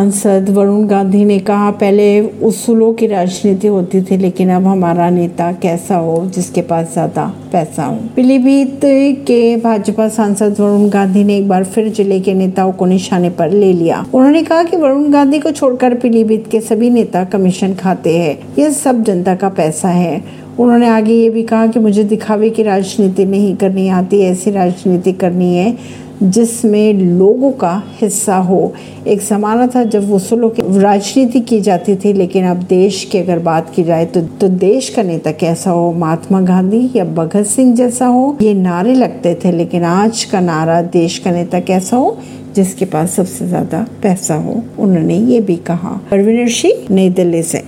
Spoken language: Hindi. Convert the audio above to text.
सांसद वरुण गांधी ने कहा, पहले उसूलों की राजनीति होती थी, लेकिन अब हमारा नेता कैसा हो, जिसके पास ज़्यादा पैसा हो? पीलीभीत के भाजपा सांसद वरुण गांधी ने एक बार फिर ज़िले के नेताओं को निशाने पर ले लिया। उन्होंने कहा कि वरुण गांधी को छोड़कर पीलीभीत के सभी नेता कमीशन खाते हैं। यह सब जनता का पैसा है। उन्होंने आगे ये भी कहा कि मुझे दिखावे की राजनीति नहीं करनी आती, ऐसी राजनीति करनी है जिसमें लोगों का हिस्सा हो। एक जमाना था जब वसूलों की राजनीति की जाती थी लेकिन अब देश की अगर बात की जाए तो, तो देश का नेता कैसा हो? महात्मा गांधी या भगत सिंह जैसा हो? ये नारे लगते थे लेकिन आज का नारा देश का नेता कैसा हो? जिसके पास सबसे ज़्यादा पैसा हो उन्होंने ये भी कहा। परवीन सिंह नई दिल्ली से।